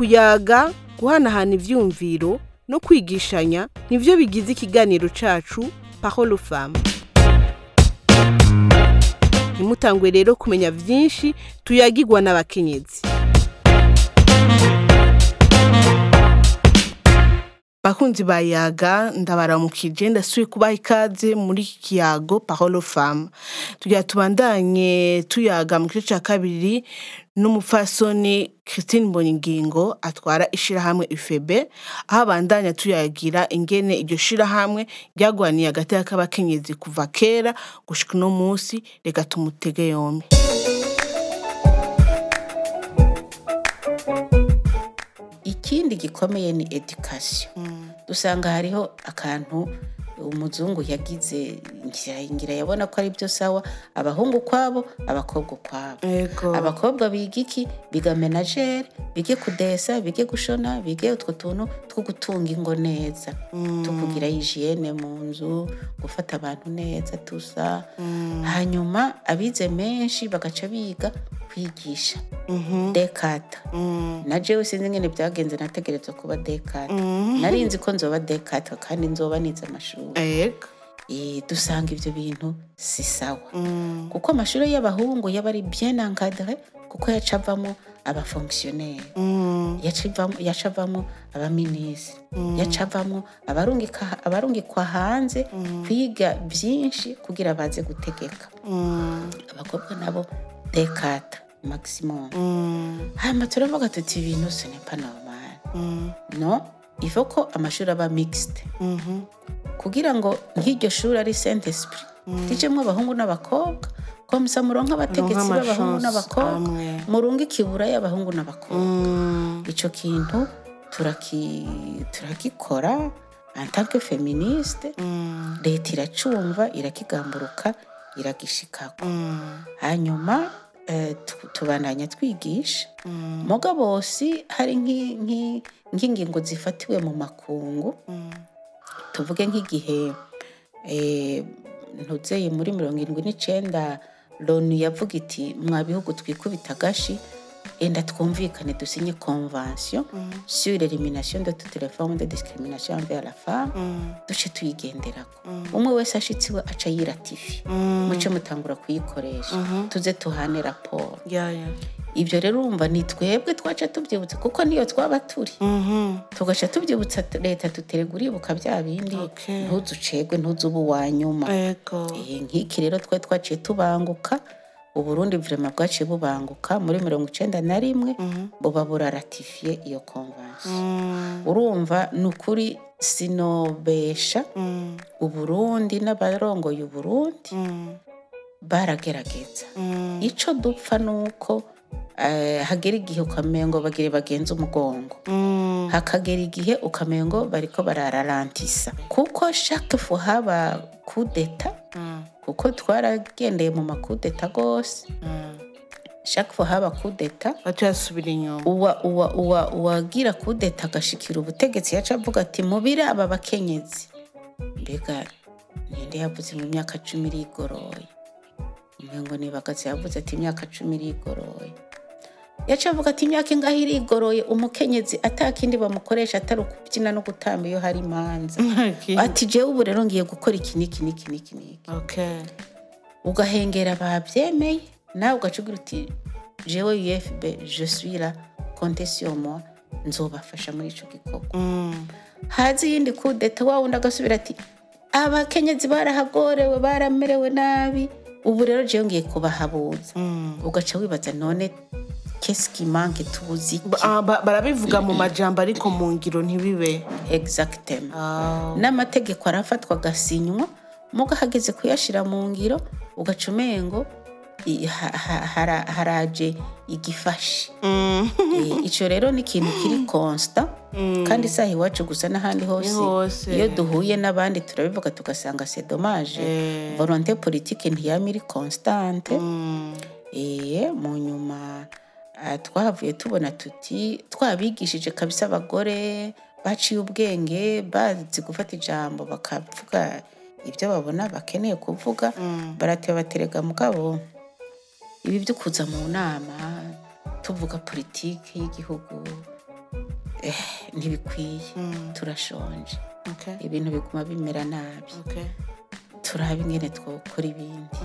kuyaga guhanahana ivyumviro no kwigishanya nivyo bigize ikiganiro parole aux femmes ntimutangwe rero kumenya vyinshi tuyagirwa n'abakenyezi. Bakunzi ba yaga ndabaramukije ndasubiye kubaha ikaze muri kiyago aux femmes tugira tubandanye tuyaga mu gice ca kabiri n'umupfasoni Christine Mbonyingingo atwara ishirahamwe UFEB aho abandanya tuyagira ingene iryo shirahamwe ryagwaniye agateka k'abakenyezi kuva kera gushika uno musi reka tumutege yombi. Ikindi gikomeye ni education. Dusanga hariho akantu umuzungu yagize ngira yabona ko ari byo sawa abahungu ukwabo abakobwa ukwabo Ego. abakobwa biga iki? Biga menagere bige kudesa bige gushona bige utwo tuntu two gutunga ingo neza. Tukugira hygiene mu nzu gufata abantu neza tusa. Hanyuma abize menshi bagaca biga kwigisha. Dekata. Na jewe sinzi ngene byagenze nategerezwa kuba dekata. Nari nzi ko nzoba dekata kandi nzoba nize amashuri. Ego. Eh, dusanga ivyo bintu si sawa. Kuko amashuri y'abahungu yaba ari bien encadré kuko yaca avamo yaca ivamo- yaca avamo abaminisitiri yaca avamo abarungikwa hanze kwiga byinshi kugira baze gutegeka. Abakobwa nabo dekata maximum. Hanyuma turavuga tuti ibintu pas normal no faut ko amashuri aba mixed. Kugira ngo nk'iryo shuri ari saint esprit. Rijemwo abahungu n'abakobwa. Komisa muronka abategetsi b'abahungu n'abakobwa. murunga ikibura y'abahungu n'abakobwa. Ico kintu turaki- turakikora en tant que féministe leta iracumva irakigamburuka iragishikako. Hanyuma eh, tu- tubandanya twigisha. Mugabo si hari nk'i- nk'i- nk'ingingo zifatiwe mu makungu. Tuvuge nk'igihe eh, ntuzeye muri mirongo irindwi n'icenda loni yavuga iti mwa bihugu twikubita agashi enda twumvikane dusinye convention. Sur l'élimination de toutes les formes de discrimination envers la femme. Duce tuyigenderako. Umwe wese ashitse iwe aca yiratifi. Muce mutangura kuyikoresha. Tuze tuhane raporo. Ibyo rero urumva ni twebwe twaca tubyibutsa kuko niyo twaba turi. Tugaca tubyibutsa leta tuterega uribuka bya bindi. Ntuzucegwe ntuzuba uwa nyuma. Eh, nk'iki rero twe twaciye tubanguka. Uburundi vrema bwaciye bubanguka muri mirongo icenda na rimwe buba buraratifiye iyo konvansiyo urumva ni ukuri sinobesha uburundi n'abarongoye uburundi baragerageza ico dupfa ni uko eh, hagera igihe ukamengo bagire bagenza umugongo. Hakagera igihe ukamengo bariko barararantisa kuko fois haba kudeta kuko twaragendeye mu makudeta gose. Chaque fois haba kudeta. Baca yasubira inyuma. Uwa uwa uwa uwagira kudeta agashikira ubutegetsi yaca avuga ati mubire aba bakenyezi. Mbega ninde yavuze mu myaka cumi irigoroye. Umengo nibagazi yavuze ati imyaka cumi irigoroye. Yaca avuga ati imyaka ingahe irigoroye umukenyezi atakindi bamukoresha atari ukubyina no gutamba iyo hari imanza. Ati jewe ubu rero ngiye gukora iki n'iki n'iki n'iki n'iki ugahengera babyemeye nawe ugacugira uti jewe ufb je suis là compte sur moi nzobafasha muri ico gikorwa. Hazi iyindi kudeta wa wundi agasubira ati abakenyezi barahagorewe baramerewe nabi ubu rero jewe ngiye kubahabuza. Ugaca wibaza none keski manke ba- barabivuga mu majambo ariko mu ngiro ntibibe. Exactement. Ah, n'amategeko arafatwa agasinywa muga hageze kuyashira mu ngiro ugaca umengo haraje igifashi. Eh, ico rero ni ikintu kiri constant kandi isaha iwacu gusa n'ahandi hose. Iyo duhuye n'abandi turabivuga tugasanga c'est dommage. Eh. volonté politique ntiyama iri constante. Eh, mu nyuma twahavuye tubona tuti twabigishije kabisa abagore baciye ubwenge bazi gufata ijambo bakavuga ibyo babona bakeneye kuvuga barateba baterega mugabo. Ibi byo kuza mu nama tuvuga politiki y'igihugu eh, ntibikwiye. Turashonje. Okay. ibintu biguma bimera nabi. Turabe ingene twokora ibindi.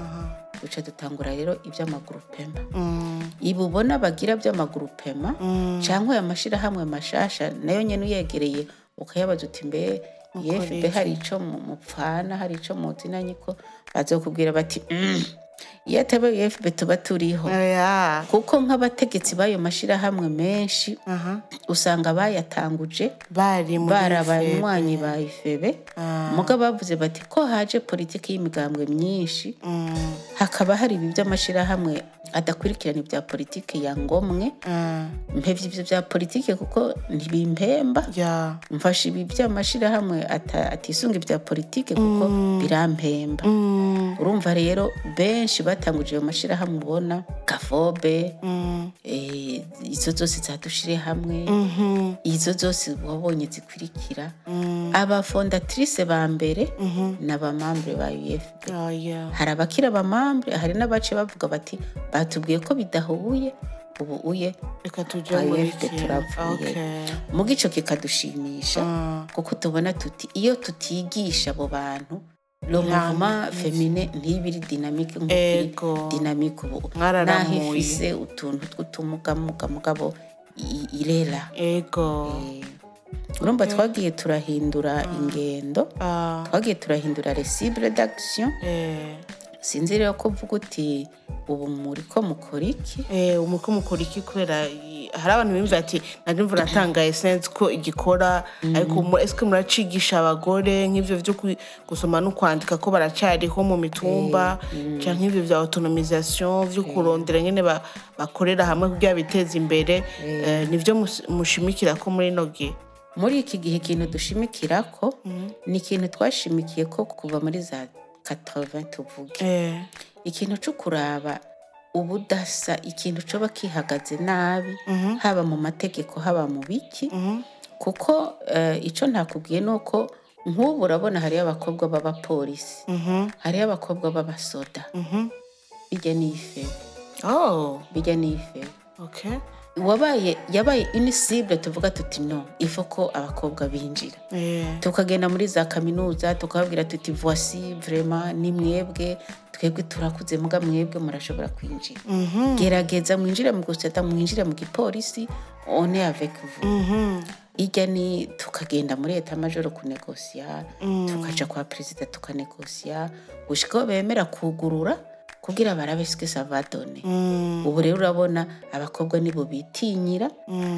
Duca dutangura rero iby'amagurupema Mm. ibi ubona bagira by'amagurupema Mm. cyangwa aya mashyirahamwe mashasha na yo nyine uyegereye ukayabaza uti mbe iki?" hari mu- mupfana hari ico muzinanye ko bazokubwira bati "Mm, iyo ataba yefb tuba turiho kuko nk'abategetsi b'ayo mashyirahamwe menshi usanga bayatanguje bari muri bari FEB. abanywanyi ba ifebe Ah. muga bavuze bati ko haje politiki y'imigambwe myinshi Mm. hakaba hari ibi by'amashyirahamwe adakurikirana ibya politiki ya ngomwe Ah. mpevye ivyo bya politiki kuko ntibimpemba mfashe ibi by'amashyirahamwe atisunga ibya politiki kuko birampemba Mm. urumva rero benshi batanguje ayo mashyirahamwe ubona kafobe Mm. eh, izo zose zadushire hamwe Mhm. izo zose wabonye zikurikira Mm. Abafondatrice ba mbere Mhm. n'abamambure ba ufp Oh, yeah. hari abakira abamambure hari n'abace bavuga bati batubwiye ko bidahuye ubu uye muri UFD turavuye. Muga ico kikadushimisha Ah. kuko tubona tuti iyo tutigisha abo bantu mouvement féminin ntibiri dynamique Ego. nk'uko dynamique ubu naho ifise utuntu tw'utumugamuga mugabo irera Ego. Eh, urumva twagiye turahindura ingendo Ah. twagiye turahindura recible d'action Eh. sinzi rero ko uvuga uti ubu muriko mukora iki Eh, umutwe mukora iki kubera hari abantu bimva ati nari mvura natangaye sense ko igikora. Ariko mu- eske muracigisha abagore nk'ivyo vyo kwi- gusoma no kwandika ko baracariho mu mitumba canke nk'ivyo vya autonomisation vyo kurondera nyene ba- bakorera hamwe kugira biteze imbere. Eh, mus- mushimikira ko muri ino gihe. Muri iki gihe ikintu dushimikira ko ni ikintu twashimikiye ko kuva muri za 80 tuvuge. Eh, ikintu cyo kuraba ubudasa ikintu coba kihagaze nabi haba mu mategeko haba mu biki kuko eh, ico ntakubwiye ni uko nk'ubu urabona hariyo abakobwa b'abapolisi. Hariyo abakobwa b'abasoda. Bijya n'ifebe Oh, bijya n'ifebe okay. Wabaye yabaye unisible tuvuga tuti no ifo ko abakobwa binjira. Eh, tukagenda muri za kaminuza tukababwira tuti voici vraiment ni mwebwe twebwe turakuze muga mwebwe murashobora kwinjira. Mhm, gerageza mwinjire mu guseta mwinjire mu gipolisi one avec vous. Mhm. ijya ni tukagenda muri leta majoro kunegosiya tukaja kwa perezida tukanegosiya gushikaho bemera kugurura kugira barabe sike savadone Mm, ubu rero urabona abakobwa nibo bitinyira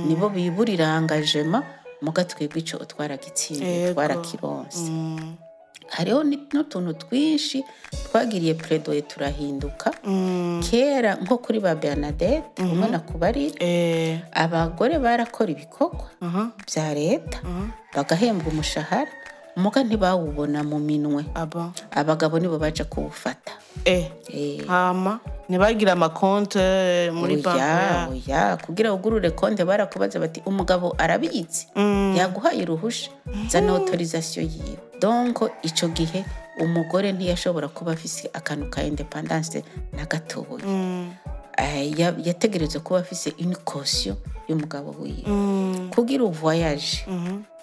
nibo biburira angajema muga twebwe ico twaragitsindiye Ego. twarakironse mm, hariho n'utuntu twinshi twagiriye predoye turahinduka. Mm. kera nko kuri ba bernadette umwe nakubarira Eh, abagore barakora ibikorwa aha, bya leta aha. bagahembwa umushahara muga ntibawubona mu minwe. Aba. Abagabo nibo baja kuwufata. Eh. Eh, hama ntibagira amakonte muri banki kugira ugurure konte barakubaza bati umugabo arabizi yaguhaye uruhusha. Zana autorisation yiwe. Donc ico gihe umugore ntiyashobora kuba afise akantu ka independance na gatoya. Mm, Eh, ya- yategerezwa kuba afise caution y'umugabo wiwe. Mm, kugira uvoyage mhm. eh,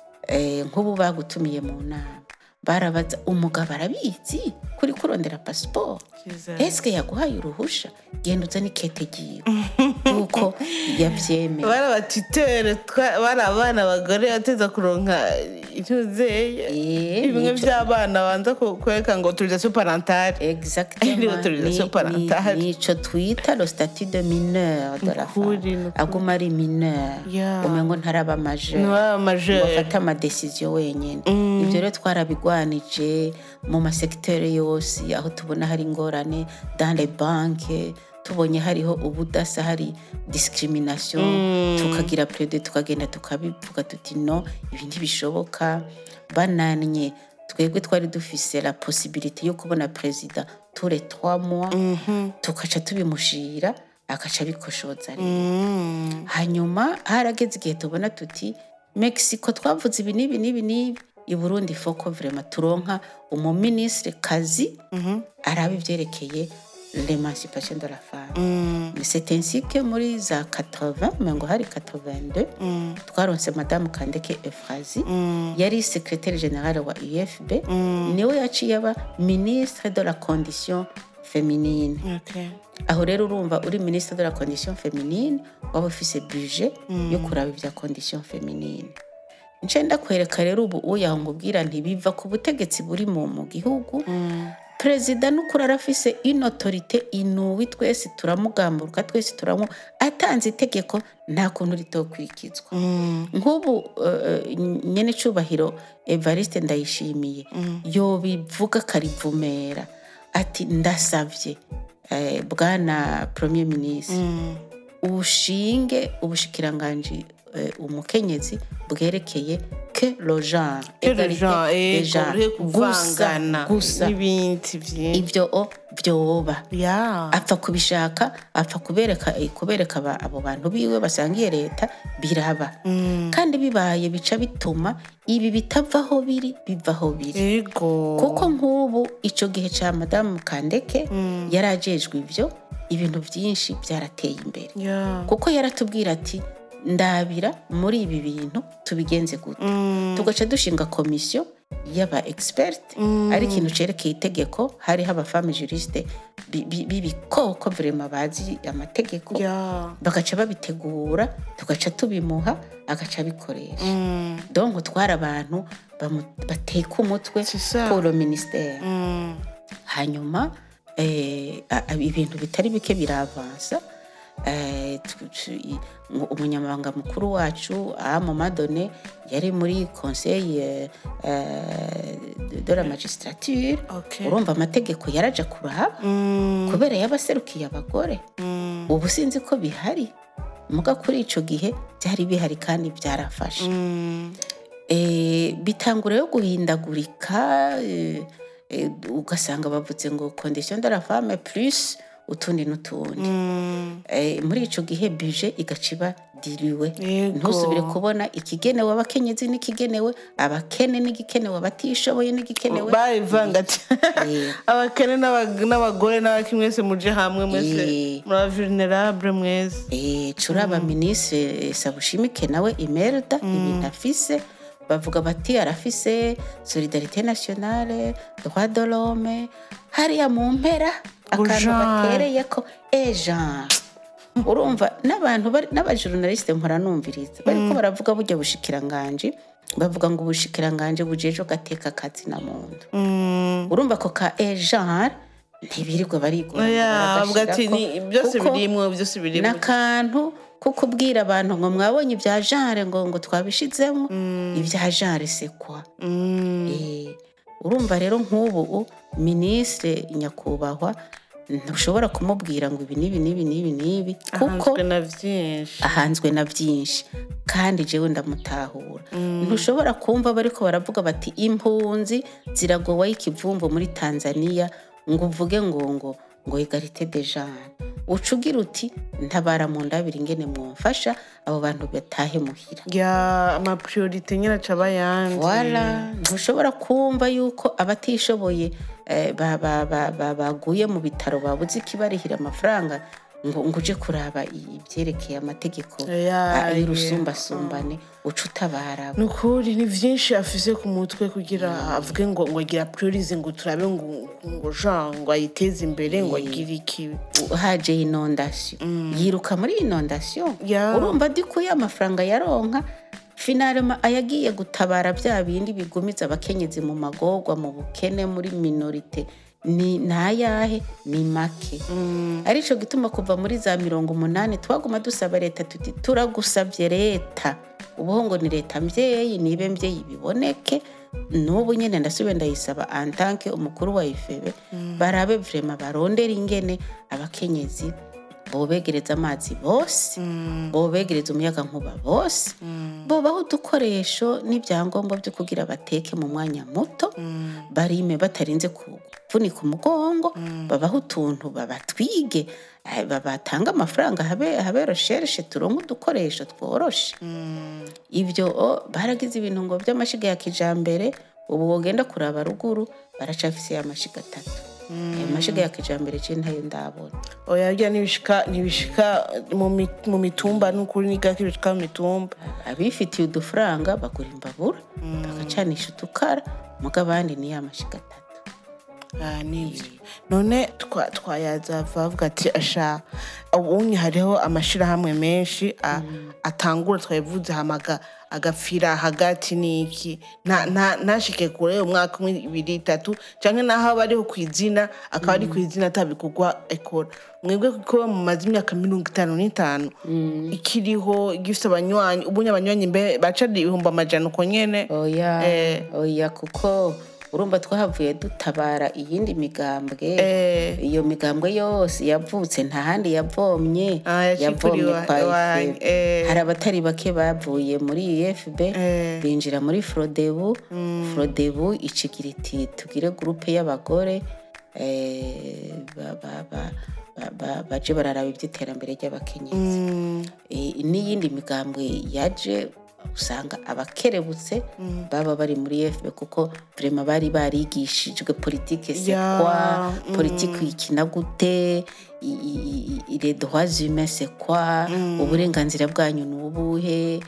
nk'ubu bagutumiye mu nama. Barabaza umugabo arabizi kuri kurondera pasiporo. Eske yaguhaye uruhusha genda uzane ikete ryiwe kuko yabyemeye bari abatitere bari abana abagore bateza kuronka intuzeye Eh, bimwe by'abana banza kwereka ngo autorisation parentale Exactement. Ni autorisation parentale. ni- nico twita le statut de mineur de la femme. aguma ari mineur. Umengo ntaraba majeur. Niba majeur. Bafata amadesiziyo wenyine. Ibyo rero twarabigwanije mu masekiteri yose aho tubona hari ingorane dans les banke tubonye hariho ubudasa hari discrimination tukagira prede tukagenda tukabivuga tuti no ibi ntibishoboka. Bananye twebwe twari dufise la possibilité yo kubona perezida les trois mois tukaca tubimushira akaca abikoshoza rero. Mm, hanyuma harageze igihe tubona tuti mexico twavuze ibi n'ibi n'ibi n'ibi. I burundi foko vrema turonka umuminisitiri kazi araba ibyerekeye l'émancipation de la femme Mm. c'est ainsi que muri za 80 mengo hari 82 Mm. twaronse madamu kandeke efrazi Mm. yari secrétaire général wa ufb Mm. niwe yaciye aba ministre de la condition féminine Okay. aho rero urumva uri ministre de la condition féminine waba ufise budget yo kuraba ibya condition féminine nce ndakwereka rero ubu uyaho ngubwira ntibiva ku butegetsi buri mu gihugu Mm. perezida n'ukuri arafise une autorité inuwi twese turamugamburuka twese turamu atanze itegeko nta kuntu ritokwikizwa Mm. nk'ubu uh, nyene cubahiro evariste ndayishimiye yobivuga akarivumera ati ndasavye eh, bwana premier ministre Mm. ushinge ubushikiranganji eh, umukenyezi bwerekeye des ego, genres. ure gusa gusa n'ibindi vyinshi. ivyo o vyoba Yeah. apfa kubishaka apfa kubereka eh, kubereka abo bantu biwe basangiye leta biraba Mm. kandi bibaye bica bituma ibi bitavaho biri bivaho biri Ego. kuko nk'ubu icyo gihe cya madamu kandeke Mm. yari ajejwe ibyo ibintu byinshi byarateye imbere kuko yaratubwira ati ndabira muri ibi bintu tubigenze gute. Mm. tugaca dushinga komisiyo y'aba expert ari ikintu cerekeye itegeko hariho bi- bi- b'ibikoko vrema bazi amategeko. Bagaca babitegura tugaca tubimuha agaca abikoresha. Mm. donc twari abantu bateka umutwe ministère. Mm. hanyuma eh, ibintu bitari bike biravansa eh, umunyamabanga mukuru wacu amo madone yari muri conseil eh, eh, de- la magistrature urumva amategeko yaraja kuraba Mm. kubera yabaserukiye abagore Mm. ubu sinzi ko bihari muga kuri ico gihe byari bihari kandi byarafashe Mm. Bitangura yo guhindagurika ugasanga bavuze ngo condition de la femme plus utundi n'utundi. Mm. Eh, muri ico gihe budget igaca iba diriwe ntusubire kubona ikigenewe abakenyezi n'ikigenewe abakene n'igikenewe abatishoboye n'igikenewe. Barivanga ati Eh. abakene n'aba- n'abagore n'abaki mwese muje hamwe mwese. Muri vulnerable mwese. Eh, curaba ministre sabushimike nawe imerda ibintu afise bavuga bati arafise solidarité nationale droit de l'homme. Hariya mu mpera akantu batereyeko ejan urumva n'abantu n'abajournaliste mpora numviriza bariko baravuga burya bushikiranganji. Bavuga ngo ubushikiranganji bujejwe gateka kazi na muntu Mm. urumva ko ka ejan ntibirirwa barigura n'akantu ko kubwira abantu ngo mwabonye ibya genre ngo ngo twabishizemo ibya genre c'est quoi Mm. Eh, urumva rero nk'ubu minisitiri nyakubahwa ntushobora kumubwira ngo ibi n'ibi n'ibi n'ibi n'ibi kuko ahanzwe na byinshi. Kandi jewe ndamutahura. Ntushobora kumva bariko baravuga bati impunzi ziragowaho ikivumvu muri tanzania ngo uvuge ngo ngo ngo egarite de genre uca ugira uti ntabara mu ndabiri ingene mwumfasha abo bantu batahe muhira. Ya amapriorite nyine aca aba ayandi wala ntushobora kumva yuko abatishoboye eh, ba- ba- ba- ba- baguye mu bitaro babuze ikibarihira amafaranga ngo ngo uje kuraba ibyerekeye amategeko y'urusumbasumbane uca utabara. Ni ukuri ni vyinshi afise ku mutwe kugira avuge ngo ngo agira priorize ngo turabe ngo ngo ngo ayiteze imbere ngo agire ikibi haje inondasiyo yiruka muri inondasiyo urumva dikuye amafaranga yaronka? Finalema ayagiye gutabara bya bindi bigumiza abakenyezi mu magorwa mu bukene muri minorite. Ni nayahe ni make. Arico gituma kuva muri za mirongo umunani twaguma dusaba leta tuti turagusabye leta. Ubuho ngo ni leta mbyeyi nibe mbyeyi biboneke. N'ubu nyine ndasubiye ndayisaba antanke umukuru wa ifebe barabe vrema barondera ingene abakenyezi bobegereza amazi bose bobegereza umuyaga nkuba bose bobaho udukoresho n'ibyangombwa byo kugira bateke mu mwanya muto barime batarinze kuvunika umugongo babaho utuntu babatwige eh, babatanga amafaranga habe recherche turonke udukoresho tworoshe. Ibyo o, baragize ibintu ngo by'amashiga ya kijambere ubu wogenda kuraba ruguru baracafise amashiga atatu. Ayo mashiga ya kijambere je ntayo ndabona. Oya rya ntibishika mu mi- mu mitumba n'ukuri ni gake bishika mu mitumba. Abifitiye udufaranga bagura imbabura bagacanisha utukara muga abandi ni ya mashiga atatu. Nivyo none twa- twayaza bavuga ati asha ubunye hariho amashirahamwe menshi atangura twabivuze hamaga agapfira hagati n'iki? Nta- nta- ntashike kure umwaka umwe ibiri itatu canke naho aba ariho kw'izina akaba ari kw'izina atabikorwa ekora mwebwe kuko mumaze imyaka mirongo itanu n'itanu ikiriho gifise abanywanyi ubunye abanywanyi mbe baca ibihumbi amajana uko nyene. Oya Eh. oya kuko urumva twahavuye dutabara iyindi migambwe Eh. iyo migambwe yose yavutse nta handi yavomye Ah, yavomye kwa IFB eh. hari abatari bake bavuye muri Eh. binjira muri Frodebu Frodebu icigira iti tugire gurupe y'abagore eh, ba- ba- ba- ba- ba- baje bararaba iby'iterambere ry'abakenyezi Eh, n'iyindi migambwe yaje usanga abakerebutse baba bari muri FB kuko vrema bari barigishijwe politike sekwa politike ikina gute i- i- i- les droits humains sekwa uburenganzira bwanyu ni ubuhe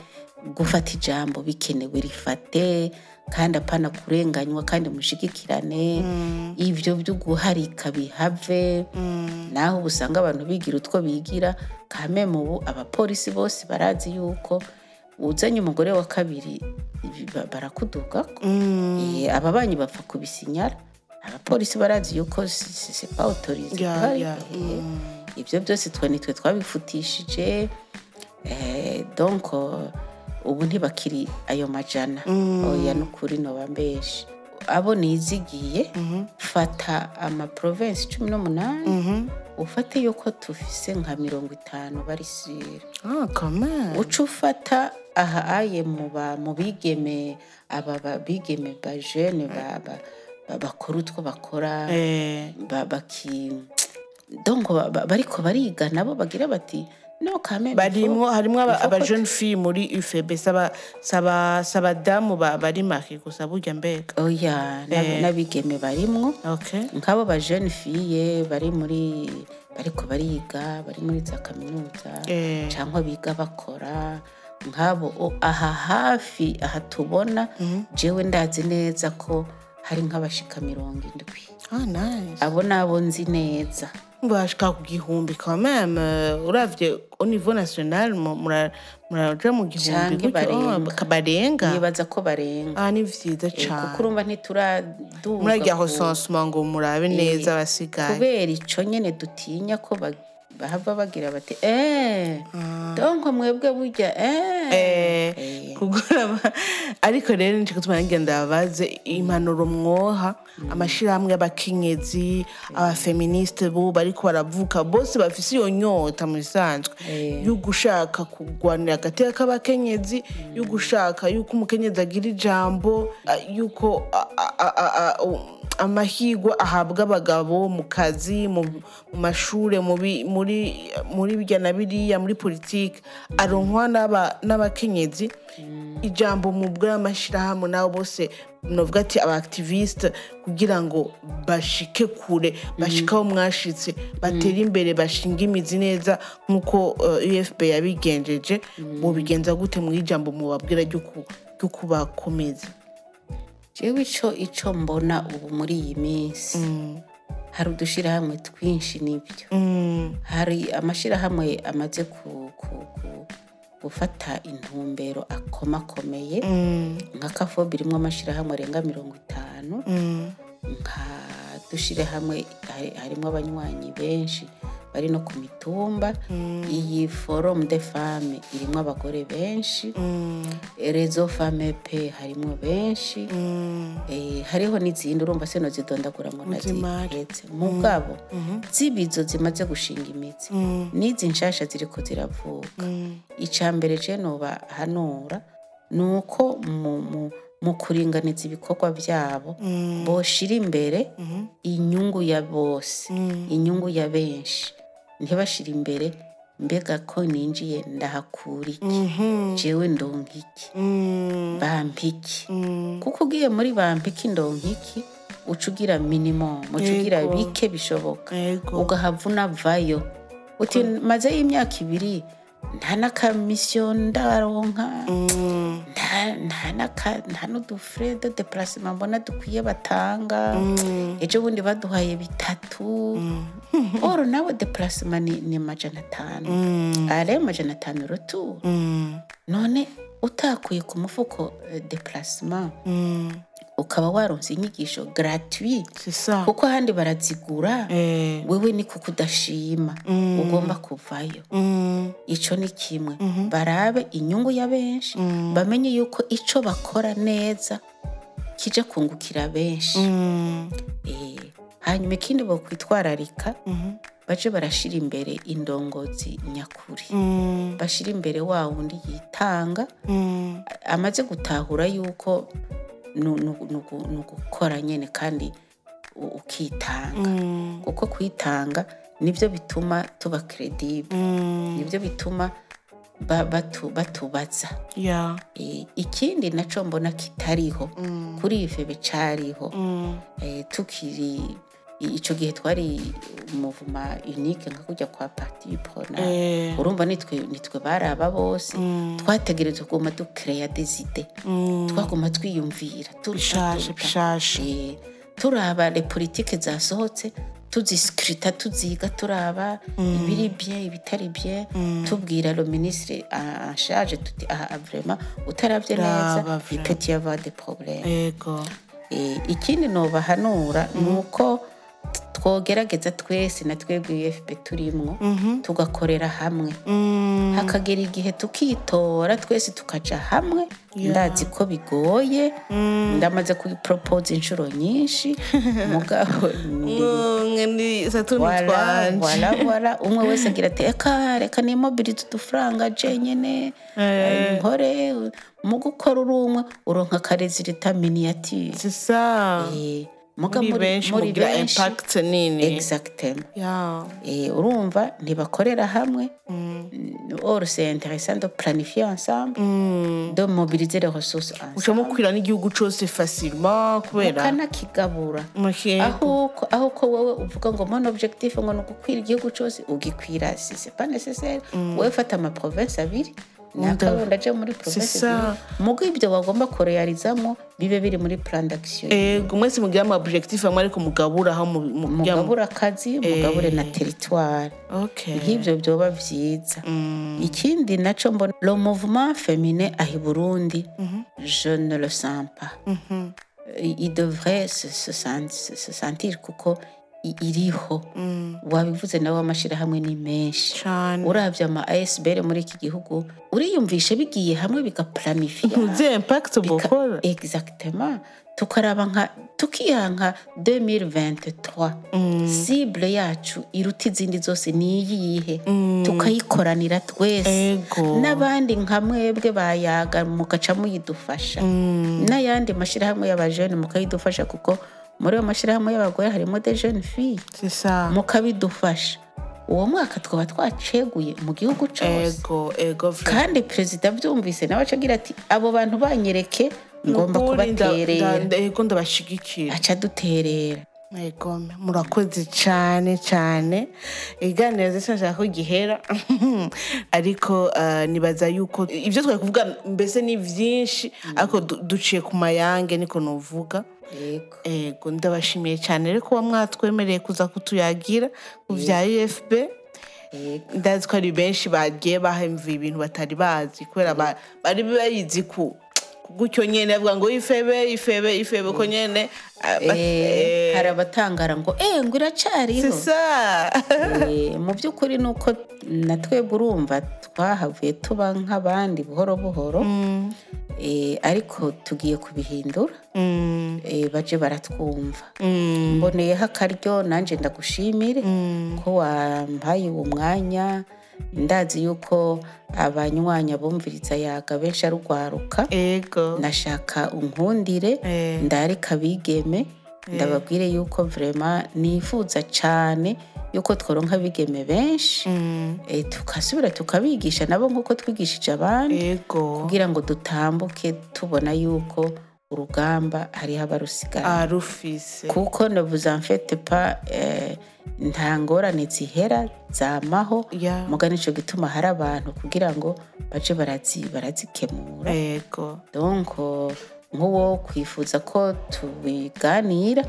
gufata ijambo bikenewe rifate kandi apana kurenganywa kandi mushigikirane ivyo byo guharika bihave. Naho ubu usanga abantu bigira utwo bigira kameme ubu abapolisi bose barazi yuko uzanye umugore wa kabiri ibi ba- barakudugako Eh, ababanyi bapfa kubisinyara. Abapolisi barazi yuko guharika. ya, Eh, ibyo byose twe nitwe twabifutishije. Eh, donc eh, ubu ntibakiri ayo majana. Oya nukuri noba mbeshe abo nizigiye fata amaprovensi cumi n'umunani ufate yuko tufise nka mirongo itanu bari sire Ah, uca ufata aha aye mu bigeme aba ba- bigeme ba jene ba- ba- ba- bakora utwo bakora Eh, ba- baki ba- bariko bariga nabo bagira bati no kame barimwo harimwo aba- il faut aba ko- jeune fille muri UFB saba saba saba damu ba- bari make gusa burya mbega. Oya n'ab- n'abigeme barimwo. Okay. Nk'abo ba jeune fille bari muri bariko bariga bari muri za kaminuza Eh. cyangwa biga bakora. Nk'abo o- aha hafi aha tubona jewe ndazi neza ko hari nk'abashika mirongo indwi. Ah nice. Abo nabo nzi neza. Bashika ku gihumbi quand même euh, uravye au niveau national mu- mura- muraja mu gihumbi gutyo, barenga. oh, nibaza ko barenga. Ah ni vyiza Eh, kuko cane. urumva ntituraduga murarya ku- recensement ngo murabe neza abasigaye. kubera ico nyene dutinya ko bahava bagira bati eh donko mwebwe burya eh. Eh, kugura ariko rero nje gutuma ngenda babaze impanuro mwoha amashirahamwe y'abakenyezi abafeministe bo bariko baravuka bose bafise iyo nyota mu bisanzwe yo gushaka kugwanira agateka k'abakenyezi yo gushaka yuko umukenyezi agira ijambo yuko a- a- a- a- a- u- amahirwe ahabwa abagabo mu kazi mu bi- muri muri birya na biriya muri politiki. Aronkwa n'aba- n'abakenyezi? Ijambo mu bw'amashyirahamwe nabo bose novuga ati abaactiviste kugira ngo bashike kure bashike aho mwashitse batere imbere bashinga imizi neza nk'uko uh, ufp yabigenjeje. Mubigenza gute mu ijambo mubabwira ryo ku- ryo kubakomeza jewe ico ico mbona ubu muri iyi minsi. Hari udushirahamwe twinshi ni byo. Hari amashirahamwe amaze ku, gufata intumbero akomakomeye. Nka kafobi irimwo amashirahamwe arenga mirongo itanu. Nka dushirahamwe hari- harimwo abanywanyi benshi. Bari no ku mitumba. Iyi forum de femme irimwo abagore benshi. Rezo femme pe harimwo benshi. Eh, hariho n'izindi urumva seno zidondagura ngo Uzimare. nazihetse mugabo zibizo zimaze gushinga imizi n'izi nshasha ziriko ziravuka. Ica mbere je noba hanura ni uko mu, mu, kuringaniza ibikorwa byabo boshira imbere inyungu ya bose inyungu ya benshi. Ntibashira imbere mbega ko ninjiye ndahakura iki? Jewe ndonka iki? Bampa iki? Kuko ugiye muri bampa iki ndonka iki? Uca ugira minimum uca ugira bike bishoboka. Ugahava unavayo uti maze y'imyaka ibiri nta n'akamisiyo ndaronka. Mm, nta n'udufure de deplacement mbona dukwiye batanga. Ejo bundi baduhaye bitatu. Oro nawe deplacement ni, ni majana atanu mm, ale majana atanu mm, none utakuye ku mufuko eh, deplacement mm. Ukaba waronse inyigisho gratuit C'est ça. kuko ahandi barazigura Eh, wewe ni kuko udashima ugomba kuvayo. Mm, ico ni kimwe. Barabe inyungu ya benshi bamenye yuko ico bakora neza kija kungukira benshi. Mm, Eh, hanyuma ikindi bokwitwararika mhm, baje barashira imbere indongozi nyakuri. Mm, bashira imbere wa wundi yitanga mm. amaze gutahura yuko ni ugukora nyine kandi ukitanga. Mm, kuko kwitanga ni byo bituma tuba credible mm, ni byo bituma ba- batu- batubaza. Eh, ikindi naco mbona kitariho Mm, kuri ifebe cariho eh, tukiri i- ico gihe twari umuvuma unique nka kujya kwa parti prona eh, urumva nitwe nitwe baraba bose. Mm, twategerezwa kuguma ducrea des idées mm. twaguma twiyumvira. Eh, turaba le politike zasohotse tuzisikirita tuziga turaba ibiri bien ibitari bien. Tubwira le ministre en charge tuti aha vraiment utaravye neza Raba, il vraiment. peut y avoir des problèmes. Yego. Eh, ikindi nobahanura ni uko twogerageza twese na twebwe UFP turimwo tugakorera hamwe. Mm, hakagera igihe tukitora twese tukaja hamwe. Ndazi ko bigoye. Ndamaze kubipropose inshuro nyinshi. Mugabo wala wala umwe wese agira ati eka reka nimobirize udufaranga je nyene Eh. nkore mu gukora uri umwe uronka akarezilita miniature. Muri benshi mugira impact nini. Yeah. Eh, urumva ntibakorera hamwe. Or c'est intéressant de planifier ensemble. Mm. de mobiliser les ressources ensemble. Ucamo kwira n'igihugu cose facilement kubera ukanakigabura Okay. aho ko- aho ko wowe uvuga ngo mon objectif ngo ni ugukwira igihugu cyose ugikwira si c'est pas nécessaire. Wowe fata ama province abiri nakabundi aje muri zibiri mugo ibyo bagomba kurealizamo bibe biri muri plan d'action. Ego mwese mugira ama objectif amwe ariko mugabura aho mu- mu- mugira mu- mugabura akazi mugabure na territoire. Nk'ibyo byoba byiza. Ikindi naco mbona le mouvement féminin ahi burundi je ne le sens pas. Mhm. il devrait se, sentir kuko iriho. Mm. wabivuze nawe amashirahamwe ni menshi. Cane. uravye ama asbr muri iki gihugu uriyumvisha bigiye hamwe bigaplanifiya tukaraba nka tukiha nka 2023 cible yacu iruta izindi zose ni iyihe? Tukayikoranira twese. N'abandi nka mwebwe bayaga mugaca muyidufasha. N'ayandi mashyirahamwe y'abajene mukayidufasha kuko muri ayo mashyirahamwe y'abagore harimo de C'est ça. mukabidufasha uwo mwaka twaba twaceguye mu gihugu cyose kandi perezida abyumvise nawe aca agira ati abo bantu banyereke ngomba kubaterera. nda- Ego ndabashigikira. aca duterera Ego, murakoze cyane cyane. Iganiro zose nshaka ko gihera? Ariko eh, nibaza yuko ibyo twari kuvuga mbese ni byinshi. Ariko du- duciye ku mayange niko nuvuga. Yego ego ndabashimiye cyane. Rero kuba mwatwemereye kuza kutuyagira ku bya yego ndazi ko ari benshi bagiye bahemvuye ibintu batari bazi kubera ba- bari bayizi ku gutyo nyene bavuga ngo ifebe ifebe ifebe ko ba- Eh, hari abatangara ngo eh ngo ça Eh, mu by'ukuri ni uko na twebwe urumva twahavuye tuba nk'abandi buhoro buhoro. Eh, ariko tugiye kubihindura. Mm, baje baratwumva. Mm, mboneyeho akaryo nanjye ndagushimire. Mm. ko wampaye uwo mwanya ndazi yuko abanywanya bumviriza yaga benshi arugwaruka ego nashaka unkundire Eh. ndarika bigeme ndababwire yuko vrema nifuza cyane yuko tworonka abigeme benshi. Mm, eh, tukasubira tukabigisha nabo nk'uko twigishije abandi. Kugira ngo dutambuke tubona yuko urugamba hariho abarusigara. Arufise. Kuko en faites pas eh, nta ngorane zihera zamaho. Ya. muga nico gituma hari abantu kugira ngo barazi barazikemura. Donc nk'uwo kwifuza ko tubiganira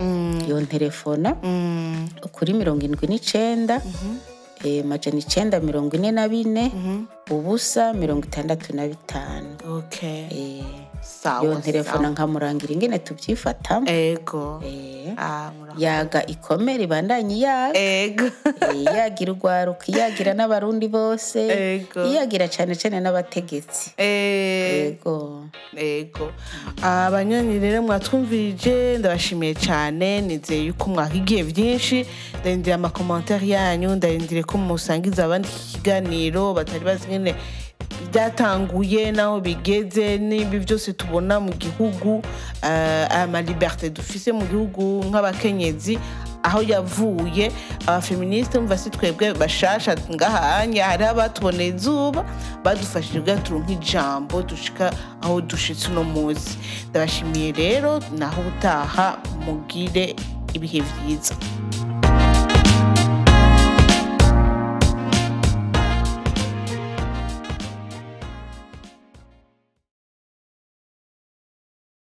iyo telefona Mm, kuri mirongo indwi n'icenda eh, majana icenda mirongo ine na bine ubusa mirongo itandatu na bitanu. Okay Eh, sawa iyo telefona nkamurangira ingene tubyifatamo ego. Eh, ah yaga ikomere ibandanye yaga ego. Eh, yagira urwaruka iyagira n'abarundi bose. Ego. iyagira cyane cyane n'abategetsi. Eh, yego ego. Abanywanyi rero mwatwumvirije ndabashimiye cyane. Nizeye yuko mwahigiye byinshi. Ndarindira amakomantere yanyu ndarindire ko musangiza abandi iki kiganiro batari bazi nyine byatanguye n'aho bigeze n'ibi byose tubona mu gihugu eh, aya maliberte dufise mu gihugu nk'abakenyezi aho yavuye abafeministe mva si twebwe bashasha ngahanya hariho abatuboneye izuba badufashije turonke ijambo dushika aho dushitse uno munsi. Ndabashimiye rero naho ubutaha mugire ibihe byiza.